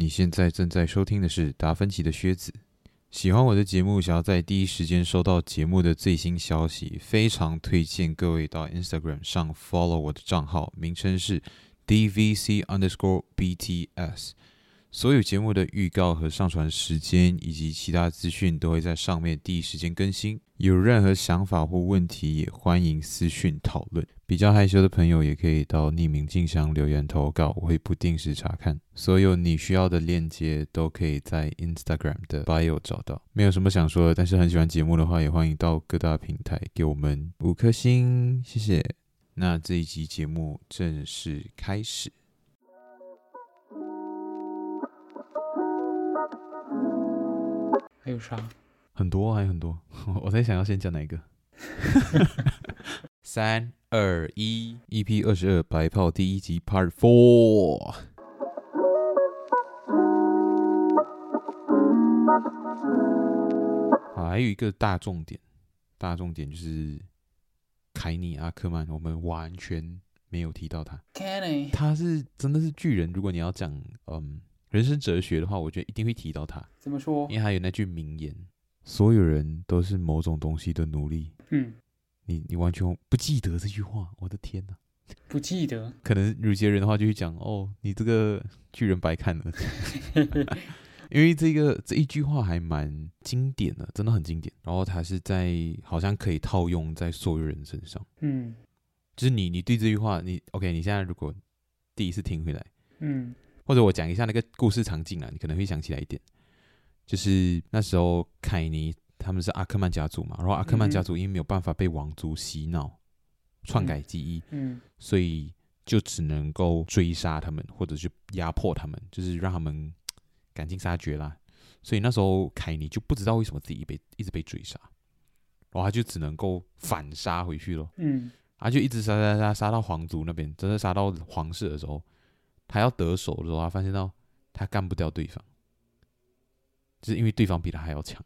你现在正在收听的是达芬奇的靴子。喜欢我的节目，想要在第一时间收到节目的最新消息，非常推荐各位到 Instagram 上 follow 我的账号，名称是 DVC underscore BTS。所有节目的预告和上传时间以及其他资讯都会在上面第一时间更新。有任何想法或问题，也欢迎私讯讨论。比较害羞的朋友也可以到匿名信箱留言投稿，我会不定时查看。所有你需要的链接都可以在 Instagram 的 bio 找到。没有什么想说的，但是很喜欢节目的话，也欢迎到各大平台给我们五颗星，谢谢。那这一集节目正式开始。还有啥？很多，还有很多。我在想要先讲哪一个？三二一，EP 二十二，白炮第一集 Part Four。啊，还有一个大重点，大重点就是凯尼阿克曼，我们完全没有提到他。Kenny，他是真的是巨人。如果你要讲，嗯。人生哲学的话，我觉得一定会提到他。怎么说？因为他有那句名言：“所有人都是某种东西的奴隶。”嗯，你你完全不记得这句话？我的天哪！不记得？可能有些人的话就会讲：“哦，你这个巨人白看了。”因为这个这一句话还蛮经典的，真的很经典。然后它是在好像可以套用在所有人身上。嗯，就是你你对这句话，你 OK？你现在如果第一次听回来，嗯。或者我讲一下那个故事场景啊，你可能会想起来一点，就是那时候凯尼他们是阿克曼家族嘛，然后阿克曼家族因为没有办法被王族洗脑、篡改记忆，嗯，所以就只能够追杀他们，或者是压迫他们，就是让他们赶尽杀绝啦。所以那时候凯尼就不知道为什么自己被一直被追杀，然后他就只能够反杀回去咯，嗯，他就一直杀杀杀杀到皇族那边，真的杀到皇室的时候。他要得手的时候，他发现到他干不掉对方，就是因为对方比他还要强。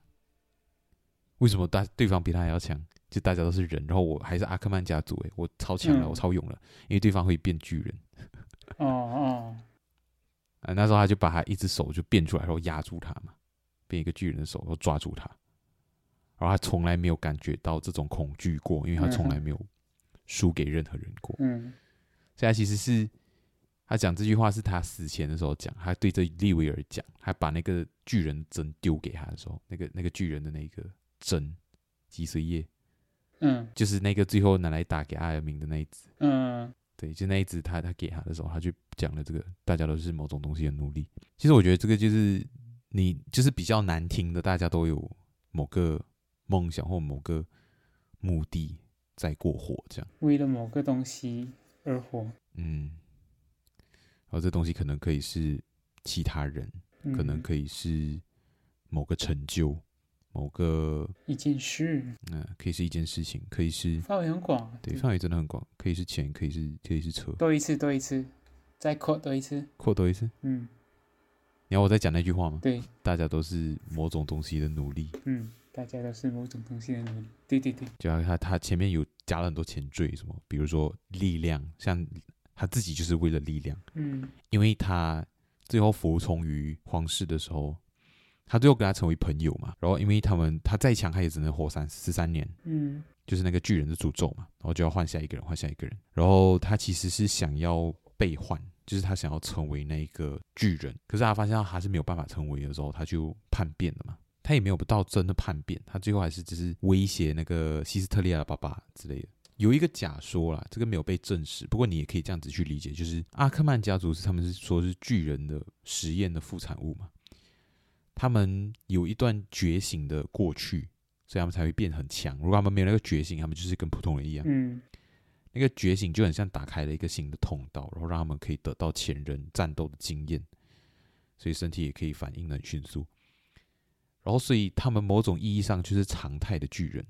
为什么大对方比他还要强？就大家都是人，然后我还是阿克曼家族，诶，我超强了，我超勇了，因为对方会变巨人。哦哦。啊，那时候他就把他一只手就变出来，然后压住他嘛，变一个巨人的手，然后抓住他。然后他从来没有感觉到这种恐惧过，因为他从来没有输给任何人过。嗯。现在其实是。他讲这句话是他死前的时候讲，他对着利维尔讲，他把那个巨人针丢给他的时候，那个那个巨人的那个针，脊髓液，嗯，就是那个最后拿来打给阿尔明的那一只，嗯，对，就那一只，他他给他的时候，他就讲了这个，大家都是某种东西的奴隶。其实我觉得这个就是你就是比较难听的，大家都有某个梦想或某个目的在过活，这样。为了某个东西而活，嗯。然后这东西可能可以是其他人，嗯、可能可以是某个成就，某个一件事，嗯，可以是一件事情，可以是范围很广，对，范围真的很广，可以是钱，可以是可以是车，多一次，多一次，再扩多一次，扩多一次，嗯，你要我再讲那句话吗？对，大家都是某种东西的奴隶，嗯，大家都是某种东西的奴隶，对对对，就他他前面有加了很多前缀，什么，比如说力量，像。他自己就是为了力量，嗯，因为他最后服从于皇室的时候，他最后跟他成为朋友嘛。然后因为他们他再强，他也只能活三十三年，嗯，就是那个巨人的诅咒嘛。然后就要换下一个人，换下一个人。然后他其实是想要被换，就是他想要成为那个巨人。可是他发现他还是没有办法成为的时候，他就叛变了嘛。他也没有不到真的叛变，他最后还是只是威胁那个西斯特利亚的爸爸之类的。有一个假说啦，这个没有被证实。不过你也可以这样子去理解，就是阿克曼家族是他们是说是巨人的实验的副产物嘛。他们有一段觉醒的过去，所以他们才会变很强。如果他们没有那个觉醒，他们就是跟普通人一样。嗯，那个觉醒就很像打开了一个新的通道，然后让他们可以得到前人战斗的经验，所以身体也可以反应得很迅速。然后，所以他们某种意义上就是常态的巨人。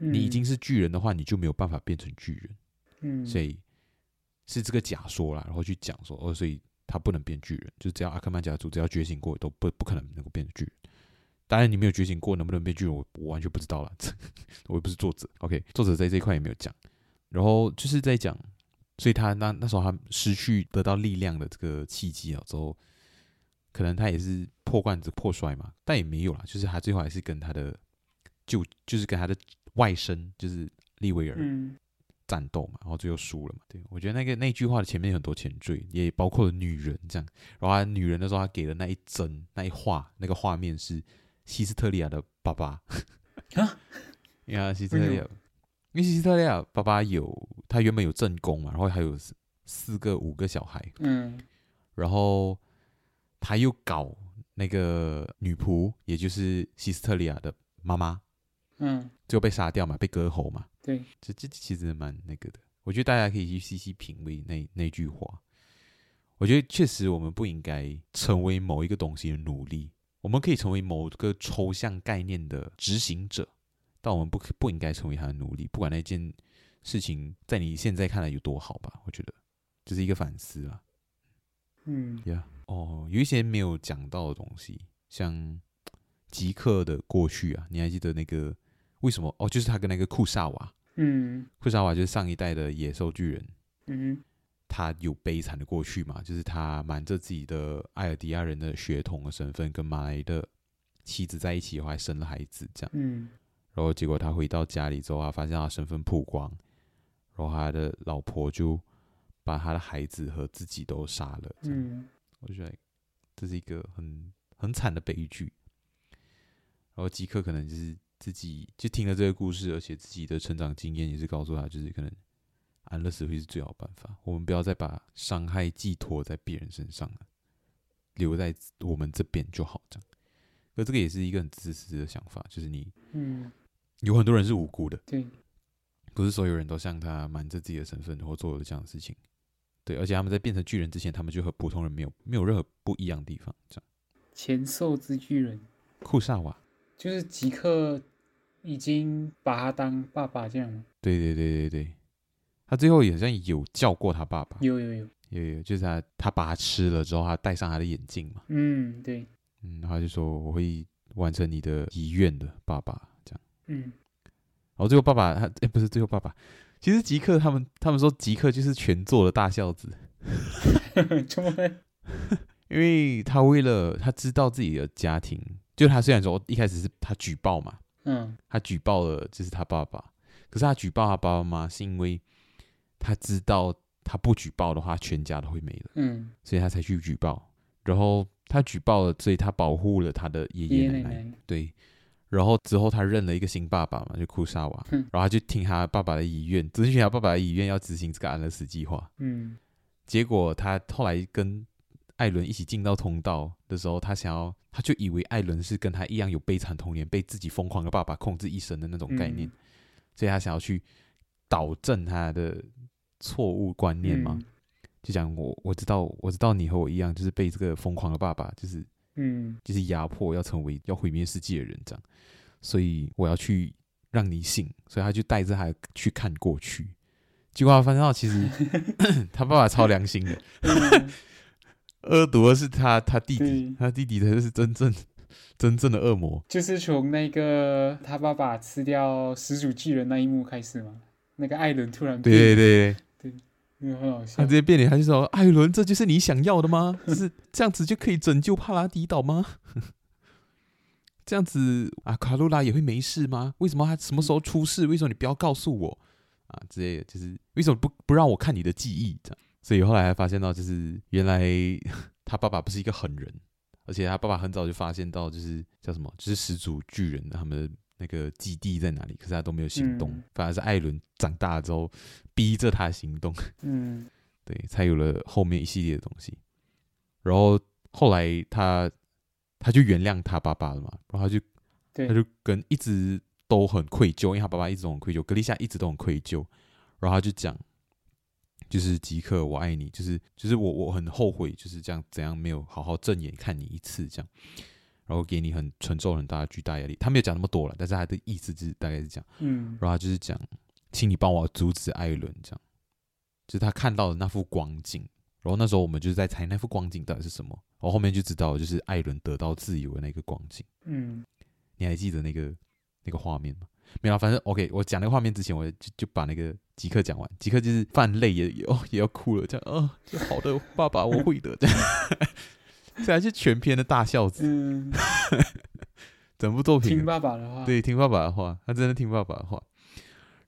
你已经是巨人的话，你就没有办法变成巨人，嗯，所以是这个假说啦，然后去讲说哦，所以他不能变巨人，就只要阿克曼家族只要觉醒过，都不不可能能够变巨人。当然，你没有觉醒过，能不能变巨人，我我完全不知道了，我也不是作者，OK，作者在这一块也没有讲。然后就是在讲，所以他那那时候他失去得到力量的这个契机啊之后。可能他也是破罐子破摔嘛，但也没有啦，就是他最后还是跟他的就就是跟他的外甥就是利威尔战斗嘛，然后最后输了嘛。对，我觉得那个那句话的前面有很多前缀，也包括了女人这样。然后他女人的时候，他给的那一帧那一画那个画面是希斯特利亚的爸爸啊，因为希斯特利亚，因为希斯特利亚爸爸有他原本有正宫嘛，然后还有四个五个小孩，嗯，然后。他又搞那个女仆，也就是希斯特利亚的妈妈，嗯，就被杀掉嘛，被割喉嘛。对，这这其实蛮那个的。我觉得大家可以去细细品味那那句话。我觉得确实我们不应该成为某一个东西的奴隶，我们可以成为某个抽象概念的执行者，但我们不不应该成为他的奴隶。不管那件事情在你现在看来有多好吧，我觉得这是一个反思啊。嗯，呀。哦，有一些没有讲到的东西，像极客的过去啊，你还记得那个为什么？哦，就是他跟那个库萨瓦，嗯，库萨瓦就是上一代的野兽巨人，嗯，他有悲惨的过去嘛，就是他瞒着自己的艾尔迪亚人的血统的身份，跟马来的妻子在一起，还生了孩子，这样，嗯，然后结果他回到家里之后，他发现他身份曝光，然后他的老婆就把他的孩子和自己都杀了，嗯。我觉得这是一个很很惨的悲剧，然后吉克可能就是自己就听了这个故事，而且自己的成长经验也是告诉他，就是可能安乐死会是最好的办法。我们不要再把伤害寄托在别人身上了，留在我们这边就好。这样，可这个也是一个很自私的想法，就是你，嗯，有很多人是无辜的，对，不是所有人都像他瞒着自己的身份，或做了这样的事情。对，而且他们在变成巨人之前，他们就和普通人没有没有任何不一样的地方。这样，前兽之巨人库萨瓦，就是吉克已经把他当爸爸这样。对对对对对，他最后好像有叫过他爸爸。有有有有有，就是他他把他吃了之后，他戴上他的眼镜嘛。嗯，对。嗯，他就说我会完成你的遗愿的，爸爸这样。嗯，然后最后爸爸他哎不是最后爸爸。其实吉克他们他们说吉克就是全座的大孝子，怎么 因为他为了他知道自己的家庭，就他虽然说一开始是他举报嘛，嗯，他举报了就是他爸爸，可是他举报他爸爸妈妈是因为他知道他不举报的话全家都会没了，嗯，所以他才去举报，然后他举报了，所以他保护了他的爷爷奶奶，爷爷奶奶。对。然后之后他认了一个新爸爸嘛，就库沙瓦，嗯、然后他就听他爸爸的遗愿，遵循他爸爸的遗愿，要执行这个安乐死计划。嗯，结果他后来跟艾伦一起进到通道的时候，他想要，他就以为艾伦是跟他一样有悲惨童年，被自己疯狂的爸爸控制一生的那种概念，嗯、所以他想要去导正他的错误观念嘛，嗯、就讲我我知道我知道你和我一样，就是被这个疯狂的爸爸就是。嗯，就是压迫，要成为要毁灭世界的人这样，所以我要去让你信，所以他就带着他去看过去，结果他发现到其实 他爸爸超良心的，恶毒的是他他弟弟，他弟弟才是真正 真正的恶魔，就是从那个他爸爸吃掉始祖巨人那一幕开始嘛，那个艾伦突然对对对。因为，很好笑。他直接变脸，他就说：“艾伦，这就是你想要的吗？就 是这样子就可以拯救帕拉迪岛吗？这样子啊，卡露拉也会没事吗？为什么他什么时候出事？为什么你不要告诉我啊？之类的，就是为什么不不让我看你的记忆？这样，所以后来还发现到，就是原来 他爸爸不是一个狠人，而且他爸爸很早就发现到，就是叫什么，就是始祖巨人他们。”那个基地在哪里？可是他都没有行动，嗯、反而是艾伦长大了之后逼着他行动，嗯，对，才有了后面一系列的东西。然后后来他他就原谅他爸爸了嘛，然后他就他就跟一直都很愧疚，因为他爸爸一直都很愧疚，格丽夏一直都很愧疚，然后他就讲，就是即刻，我爱你，就是就是我我很后悔，就是这样怎样没有好好正眼看你一次这样。然后给你很承受很大的巨大压力，他没有讲那么多了，但是他的意思就是大概是这样，嗯，然后他就是讲，请你帮我阻止艾伦，这样，就是他看到的那幅光景，然后那时候我们就是在猜那幅光景到底是什么，然后后面就知道就是艾伦得到自由的那个光景，嗯，你还记得那个那个画面吗？没有，反正 OK，我讲那个画面之前，我就就把那个即刻讲完，即刻就是犯泪也也哦也要哭了，这样，哦，就好的爸爸，我会的这样。这还是全篇的大孝子。嗯，整部作品听爸爸的话，对，听爸爸的话，他真的听爸爸的话。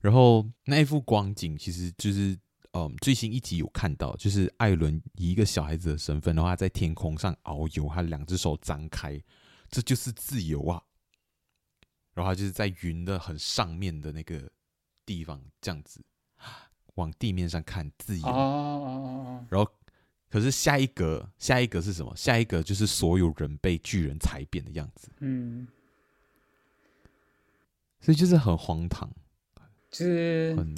然后那一幅光景，其实就是，嗯，最新一集有看到，就是艾伦以一个小孩子的身份的话，在天空上遨游，他两只手张开，这就是自由啊。然后他就是在云的很上面的那个地方，这样子往地面上看，自由。哦，然后，可是下一格，下一格是什么？下一格就是所有人被巨人踩扁的样子。嗯，所以就是很荒唐，就是很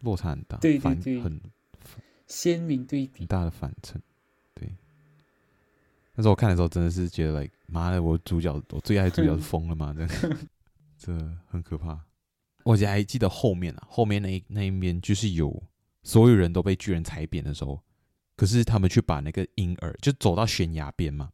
落差很大，对对对，很鲜明对比，很大的反衬。对，那时候我看的时候，真的是觉得，like，妈的，我主角，我最爱的主角是疯了吗？这这很可怕。我还记得后面啊，后面那一那一面就是有所有人都被巨人踩扁的时候，可是他们去把那个婴儿就走到悬崖边嘛，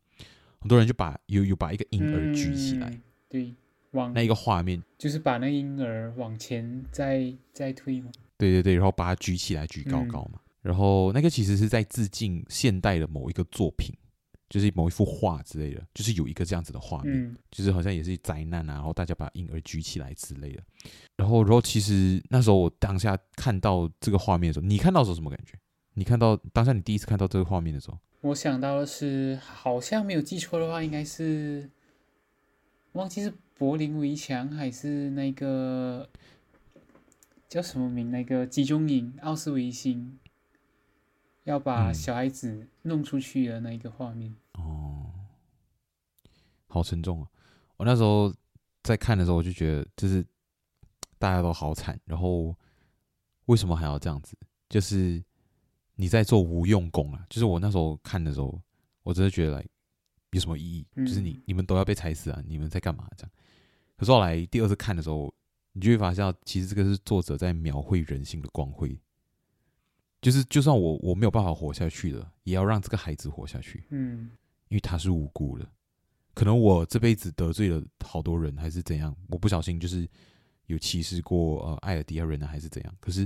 很多人就把有有把一个婴儿举起来，嗯、对，往那一个画面就是把那婴儿往前再再推嘛，对对对，然后把它举起来，举高高嘛，嗯、然后那个其实是在致敬现代的某一个作品。就是某一幅画之类的，就是有一个这样子的画面，嗯、就是好像也是灾难啊，然后大家把婴儿举起来之类的。然后，然后其实那时候我当下看到这个画面的时候，你看到的时候什么感觉？你看到当下你第一次看到这个画面的时候，我想到的是，好像没有记错的话，应该是忘记是柏林围墙还是那个叫什么名？那个集中营奥斯维辛要把小孩子弄出去的那一个画面。哦，好沉重啊！我那时候在看的时候，我就觉得就是大家都好惨，然后为什么还要这样子？就是你在做无用功啊！就是我那时候看的时候，我真的觉得来有什么意义？嗯、就是你你们都要被踩死啊！你们在干嘛？这样。可是后来第二次看的时候，你就会发现，其实这个是作者在描绘人性的光辉。就是就算我我没有办法活下去了，也要让这个孩子活下去。嗯。因为他是无辜的，可能我这辈子得罪了好多人，还是怎样？我不小心就是有歧视过呃爱尔迪亚人呢，还是怎样？可是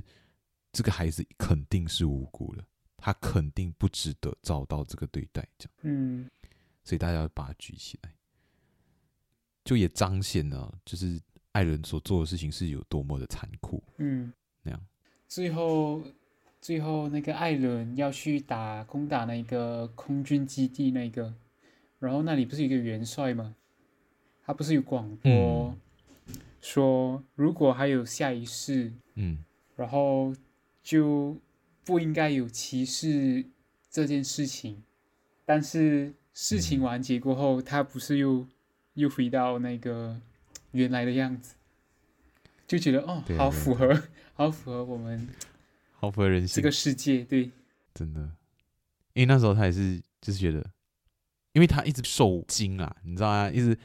这个孩子肯定是无辜的，他肯定不值得遭到这个对待，这样。嗯，所以大家要把他举起来，就也彰显了就是艾伦所做的事情是有多么的残酷。嗯，那样。最后。最后，那个艾伦要去打攻打那个空军基地，那个，然后那里不是有一个元帅吗？他不是有广播说，如果还有下一世，嗯，然后就不应该有歧视这件事情。但是事情完结过后，他不是又又回到那个原来的样子，就觉得哦，好符合，好符合我们。好符合人性，这个世界对，真的，因为那时候他也是，就是觉得，因为他一直受惊啊，你知道吗？一直，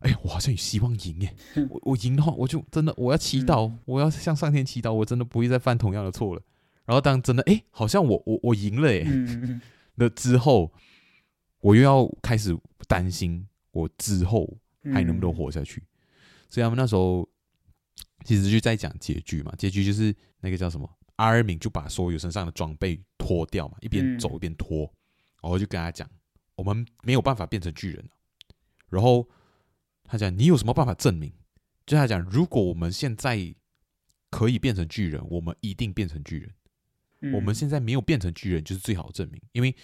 哎，我好像有希望赢耶，我我赢的话，我就真的我要祈祷，嗯、我要向上天祈祷，我真的不会再犯同样的错了。然后当真的，哎，好像我我我赢了耶，嗯、那之后，我又要开始担心，我之后还能不能活下去？嗯、所以他们那时候其实就在讲结局嘛，结局就是那个叫什么？阿尔敏就把所有身上的装备脱掉嘛，一边走一边脱，嗯、然后就跟他讲：“我们没有办法变成巨人。”然后他讲：“你有什么办法证明？”就他讲：“如果我们现在可以变成巨人，我们一定变成巨人。嗯、我们现在没有变成巨人，就是最好的证明。因为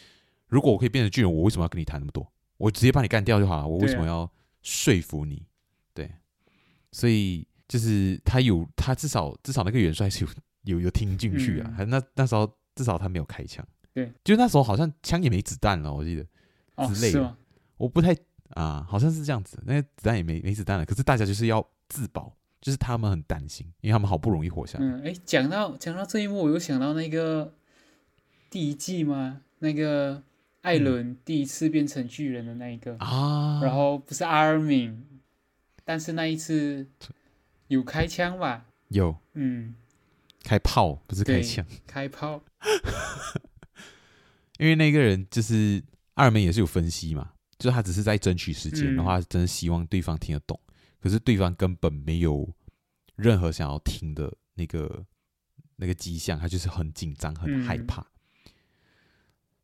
如果我可以变成巨人，我为什么要跟你谈那么多？我直接把你干掉就好了。我为什么要说服你？对，啊、对，所以就是他有他至少至少那个元帅是有。”有有听进去啊？嗯、还那那时候至少他没有开枪，对，就那时候好像枪也没子弹了，我记得之类的，哦、我不太啊，好像是这样子，那个子弹也没没子弹了。可是大家就是要自保，就是他们很担心，因为他们好不容易活下来。嗯，哎，讲到讲到这一幕，我又想到那个第一季吗，那个艾伦第一次变成巨人的那一个啊，然后不是阿尔敏，但是那一次有开枪吧？有，嗯。开炮不是开枪，开炮。因为那个人就是阿尔敏也是有分析嘛，就是他只是在争取时间然后他、真的希望对方听得懂，可是对方根本没有任何想要听的那个那个迹象，他就是很紧张、很害怕，嗯、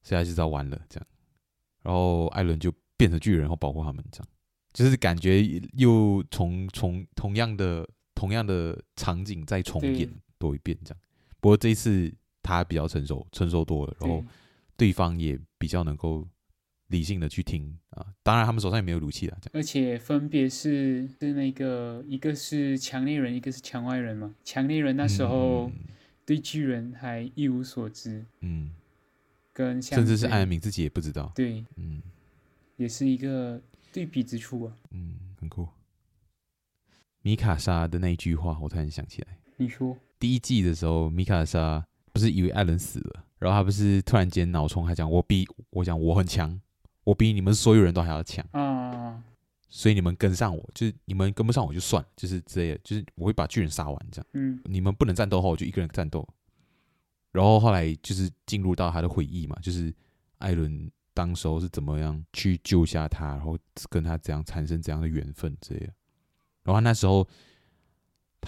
所以他就知道完了这样。然后艾伦就变成巨人，然后保护他们，这样。就是感觉又从从同样的同样的场景再重演多一遍这样。不过这一次他比较成熟，成熟多了，然后对方也比较能够理性的去听啊。当然他们手上也没有武器了，这样。而且分别是是那个一个是墙内人，一个是墙外人嘛。墙内人那时候对巨人还一无所知，嗯。跟甚至是艾明自己也不知道，对，嗯，也是一个对比之处啊，嗯，很酷。米卡莎的那一句话，我突然想起来，你说第一季的时候，米卡莎不是以为艾伦死了，然后他不是突然间脑充，还讲我比我讲我很强，我比你们所有人都还要强。啊，所以你们跟上我，就是你们跟不上我就算，就是这样，就是我会把巨人杀完这样，嗯，你们不能战斗的话，我就一个人战斗。然后后来就是进入到他的回忆嘛，就是艾伦当时候是怎么样去救下他，然后跟他怎样产生怎样的缘分这样。然后那时候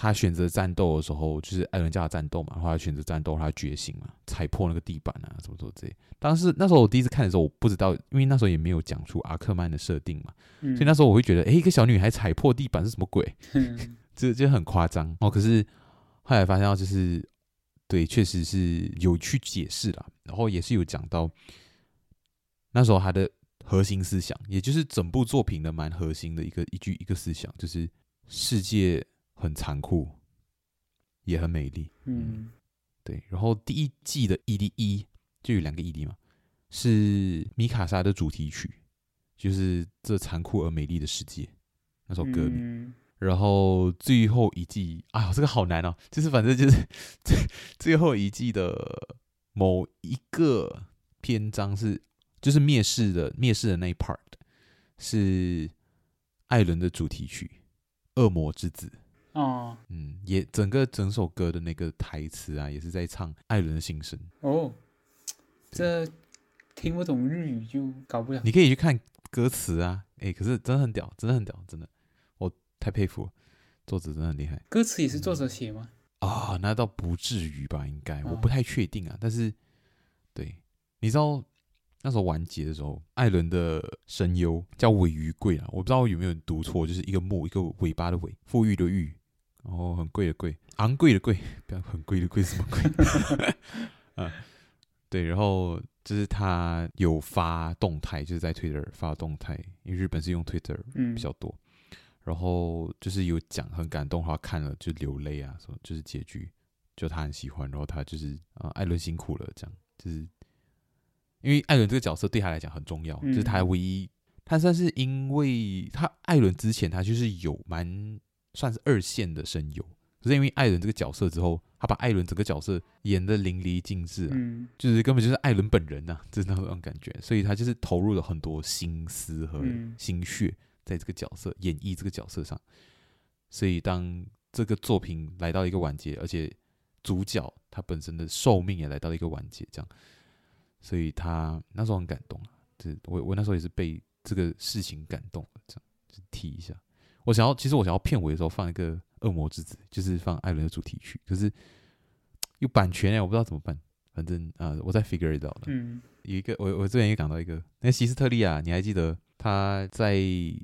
他选择战斗的时候，就是艾伦叫他战斗嘛，然后他选择战斗，他觉醒嘛，踩破那个地板啊，什么什么这样。当时那时候我第一次看的时候，我不知道，因为那时候也没有讲出阿克曼的设定嘛，嗯、所以那时候我会觉得，哎，一个小女孩踩破地板是什么鬼？这这很夸张哦。可是后来发现到就是。对，确实是有去解释了，然后也是有讲到那时候他的核心思想，也就是整部作品的蛮核心的一个一句一个思想，就是世界很残酷，也很美丽。嗯，对。然后第一季的 ED 一就有两个 ED 嘛，是米卡莎的主题曲，就是这残酷而美丽的世界那首歌名。嗯然后最后一季，哎呦，这个好难哦！就是反正就是 最最后一季的某一个篇章是，就是灭世的灭世的那一 part 是艾伦的主题曲《恶魔之子》哦，嗯，也整个整首歌的那个台词啊，也是在唱艾伦的心声哦。这听不懂日语就搞不了。你可以去看歌词啊，哎，可是真的很屌，真的很屌，真的。我太佩服，作者真的很厉害。歌词也是作者写吗？啊、嗯，那倒不至于吧，应该，我不太确定啊。哦、但是，对，你知道那时候完结的时候，艾伦的声优叫尾鱼贵啊，我不知道有没有读错，就是一个木一个尾巴的尾，富裕的裕，然后很贵的贵，昂贵的贵，不要很贵的贵什么贵？啊，对，然后就是他有发动态，就是在 Twitter 发动态，因为日本是用 Twitter 比较多。嗯然后就是有讲很感动，他看了就流泪啊，什么就是结局，就他很喜欢。然后他就是啊，艾伦辛苦了，这样就是因为艾伦这个角色对他来讲很重要，嗯、就是他唯一，他算是因为他艾伦之前他就是有蛮算是二线的声优，可是因为艾伦这个角色之后，他把艾伦整个角色演得淋漓尽致啊，嗯、就是根本就是艾伦本人呐、啊，就是那种感觉，所以他就是投入了很多心思和心血。嗯在这个角色演绎这个角色上，所以当这个作品来到一个完结，而且主角他本身的寿命也来到了一个完结，这样，所以他那时候很感动啊。这我我那时候也是被这个事情感动了，这样就提一下。我想要，其实我想要片尾的时候放一个《恶魔之子》，就是放艾伦的主题曲，可是有版权哎，我不知道怎么办。反正啊，我在 figure it out 了。嗯，有一个我我这边也讲到一个，那西斯特利亚，你还记得？他在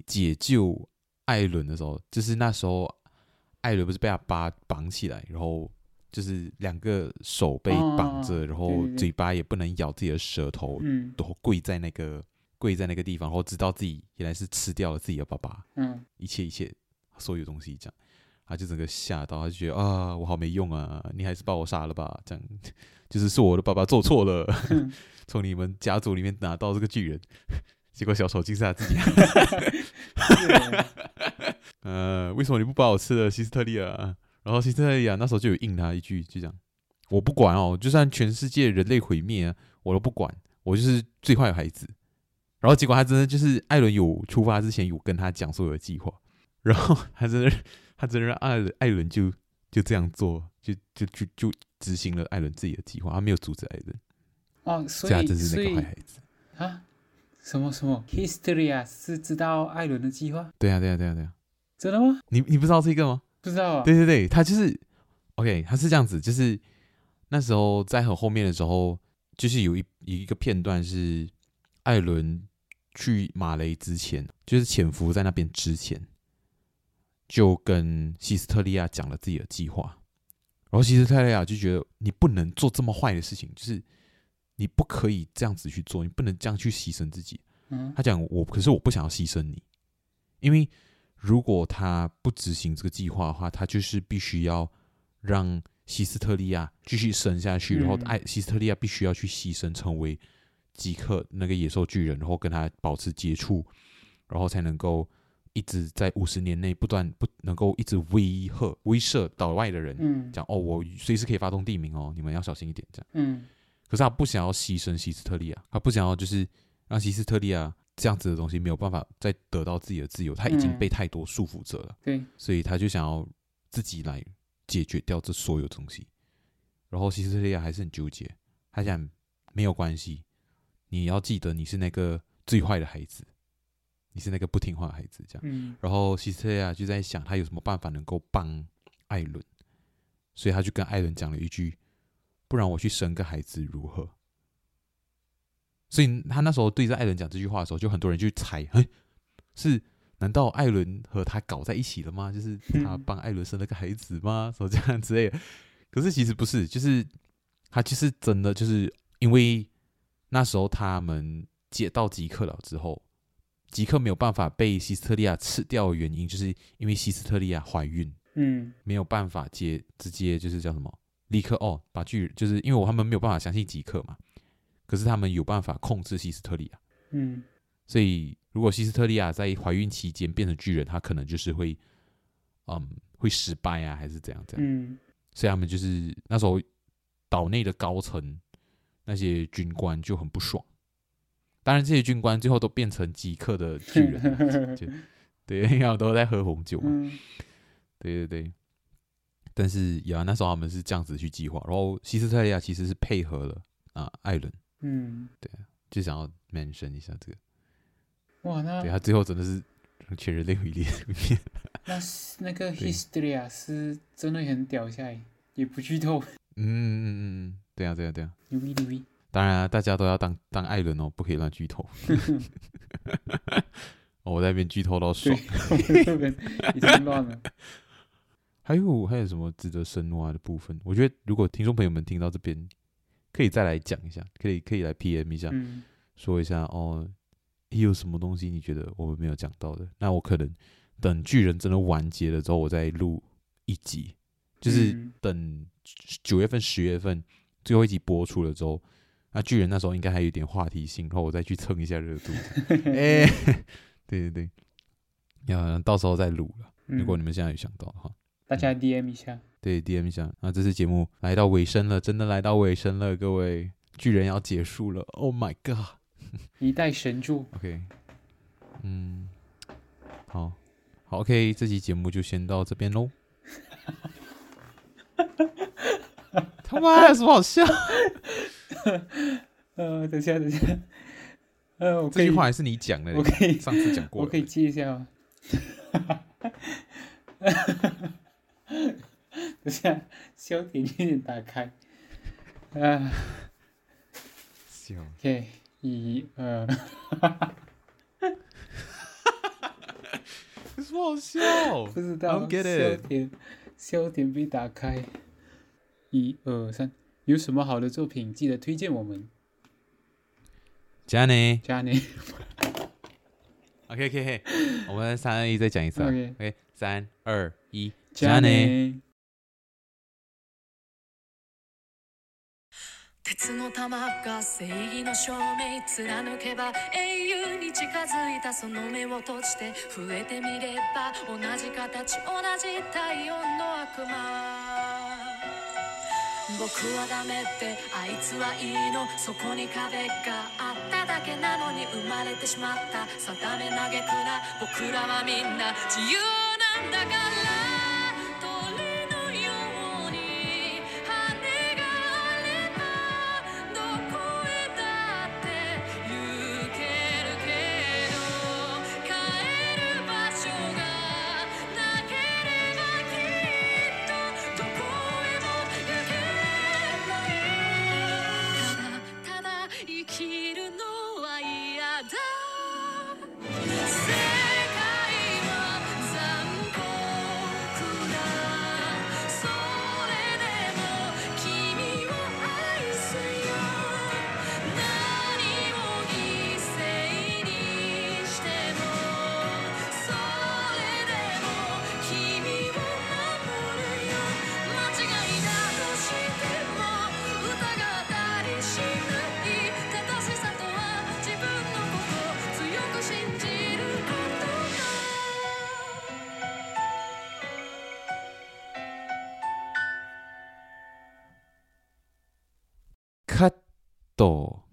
解救艾伦的时候，就是那时候艾伦不是被他爸绑起来，然后就是两个手被绑着，然后嘴巴也不能咬自己的舌头，都跪在那个跪在那个地方，然后知道自己原来是吃掉了自己的爸爸，嗯，一切一切所有东西这样，他就整个吓到，他就觉得啊，我好没用啊，你还是把我杀了吧，这样就是是我的爸爸做错了，从你们家族里面拿到这个巨人。结果小丑竟是他自己。呃，为什么你不把我吃了，西斯特利亚？然后西斯特利亚那时候就有应他一句，就这样：我不管哦，就算全世界人类毁灭啊，我都不管，我就是最坏的孩子。然后结果他真的就是艾伦有出发之前有跟他讲所有的计划，然后他真的他真的让艾伦艾伦就就这样做，就就就就执行了艾伦自己的计划，他没有阻止艾伦。哦，所以这真是那个坏孩子啊。什么什么？History 啊，是知道艾伦的计划？对呀、啊，对呀、啊，对呀、啊，对呀、啊。真的吗？你你不知道这个吗？不知道啊。对对对，他就是 OK，他是这样子，就是那时候在很后面的时候，就是有一一个片段是艾伦去马雷之前，就是潜伏在那边之前，就跟西斯特利亚讲了自己的计划。然后西斯特利亚就觉得你不能做这么坏的事情，就是你不可以这样子去做，你不能这样去牺牲自己。嗯，他讲我，可是我不想要牺牲你，因为如果他不执行这个计划的话，他就是必须要让西斯特利亚继续生下去，然后爱西斯特利亚必须要去牺牲，成为吉克那个野兽巨人，然后跟他保持接触，然后才能够一直在五十年内不断不能够一直威吓威慑岛外的人，嗯，讲哦，我随时可以发动地名哦，你们要小心一点，这样。嗯，可是他不想要牺牲西斯特利亚，他不想要就是。让西斯特利亚这样子的东西没有办法再得到自己的自由，他已经被太多束缚着了。对，所以他就想要自己来解决掉这所有东西。然后西斯特利亚还是很纠结，他想没有关系，你要记得你是那个最坏的孩子，你是那个不听话的孩子，这样。嗯。然后西斯特利亚就在想，他有什么办法能够帮艾伦，所以他就跟艾伦讲了一句：“不然我去生个孩子如何？”所以他那时候对着艾伦讲这句话的时候，就很多人就猜，哎，是难道艾伦和他搞在一起了吗？就是他帮艾伦生了个孩子吗？说这样之类的。可是其实不是，就是他其实真的就是因为那时候他们接到吉克了之后，吉克没有办法被西斯特利亚吃掉的原因，就是因为西斯特利亚怀孕，嗯，没有办法接直接就是叫什么立刻哦把巨人，就是因为我他们没有办法相信吉克嘛。可是他们有办法控制西斯特利亚，嗯，所以如果西斯特利亚在怀孕期间变成巨人，他可能就是会，嗯，会失败啊，还是怎样怎样，嗯，所以他们就是那时候岛内的高层那些军官就很不爽，当然这些军官最后都变成极客的巨人，就 对，因为都在喝红酒嘛，嗯，对对对，但是呀，那时候他们是这样子去计划，然后西斯特利亚其实是配合了啊艾伦。嗯，对，就想要 mention 一下这个。哇，那对他最后真的是全人类毁灭。那那个 History 啊是真的很屌下来，也不剧透。嗯嗯嗯嗯，对啊对啊对啊。牛逼牛逼！当然啊，大家都要当当艾伦哦，不可以乱剧透。我在那边剧透到爽。这边已经乱了。还有还有什么值得深挖的部分？我觉得如果听众朋友们听到这边。可以再来讲一下，可以可以来 PM 一下，嗯、说一下哦，有什么东西你觉得我们没有讲到的？那我可能等巨人真的完结了之后，我再录一集，就是等九月份、十月份最后一集播出了之后，那巨人那时候应该还有点话题性，然后我再去蹭一下热度。哎、欸，对对对，要到时候再录了。如果你们现在有想到的话，大家 DM 一下。对，DM 一下。那这次节目来到尾声了，真的来到尾声了，各位，巨人要结束了，Oh my god！一代神助。OK，嗯，好，好，OK，这期节目就先到这边喽。他妈有什么好笑？呃，等下，等下，呃，我这句话还是你讲的，我可以上次讲过，我可以记一下吗？等下，笑点有点打开。啊，笑。OK，一二，有 什么好笑？不知道。笑点，笑点被打开。一二三，有什么好的作品记得推荐我们。加内，加内。OK，OK，OK，我们三二一再讲一次。OK，三二一，加内。鉄の玉が正义の证明贯けば英雄に近づいたその目を闭じて触れてみれば同じ形同じ体温の悪魔 僕はダメってあいつはいいのそこに壁があっただけなのに生まれてしまった定め嘆くな僕らはみんな自由なんだから豆。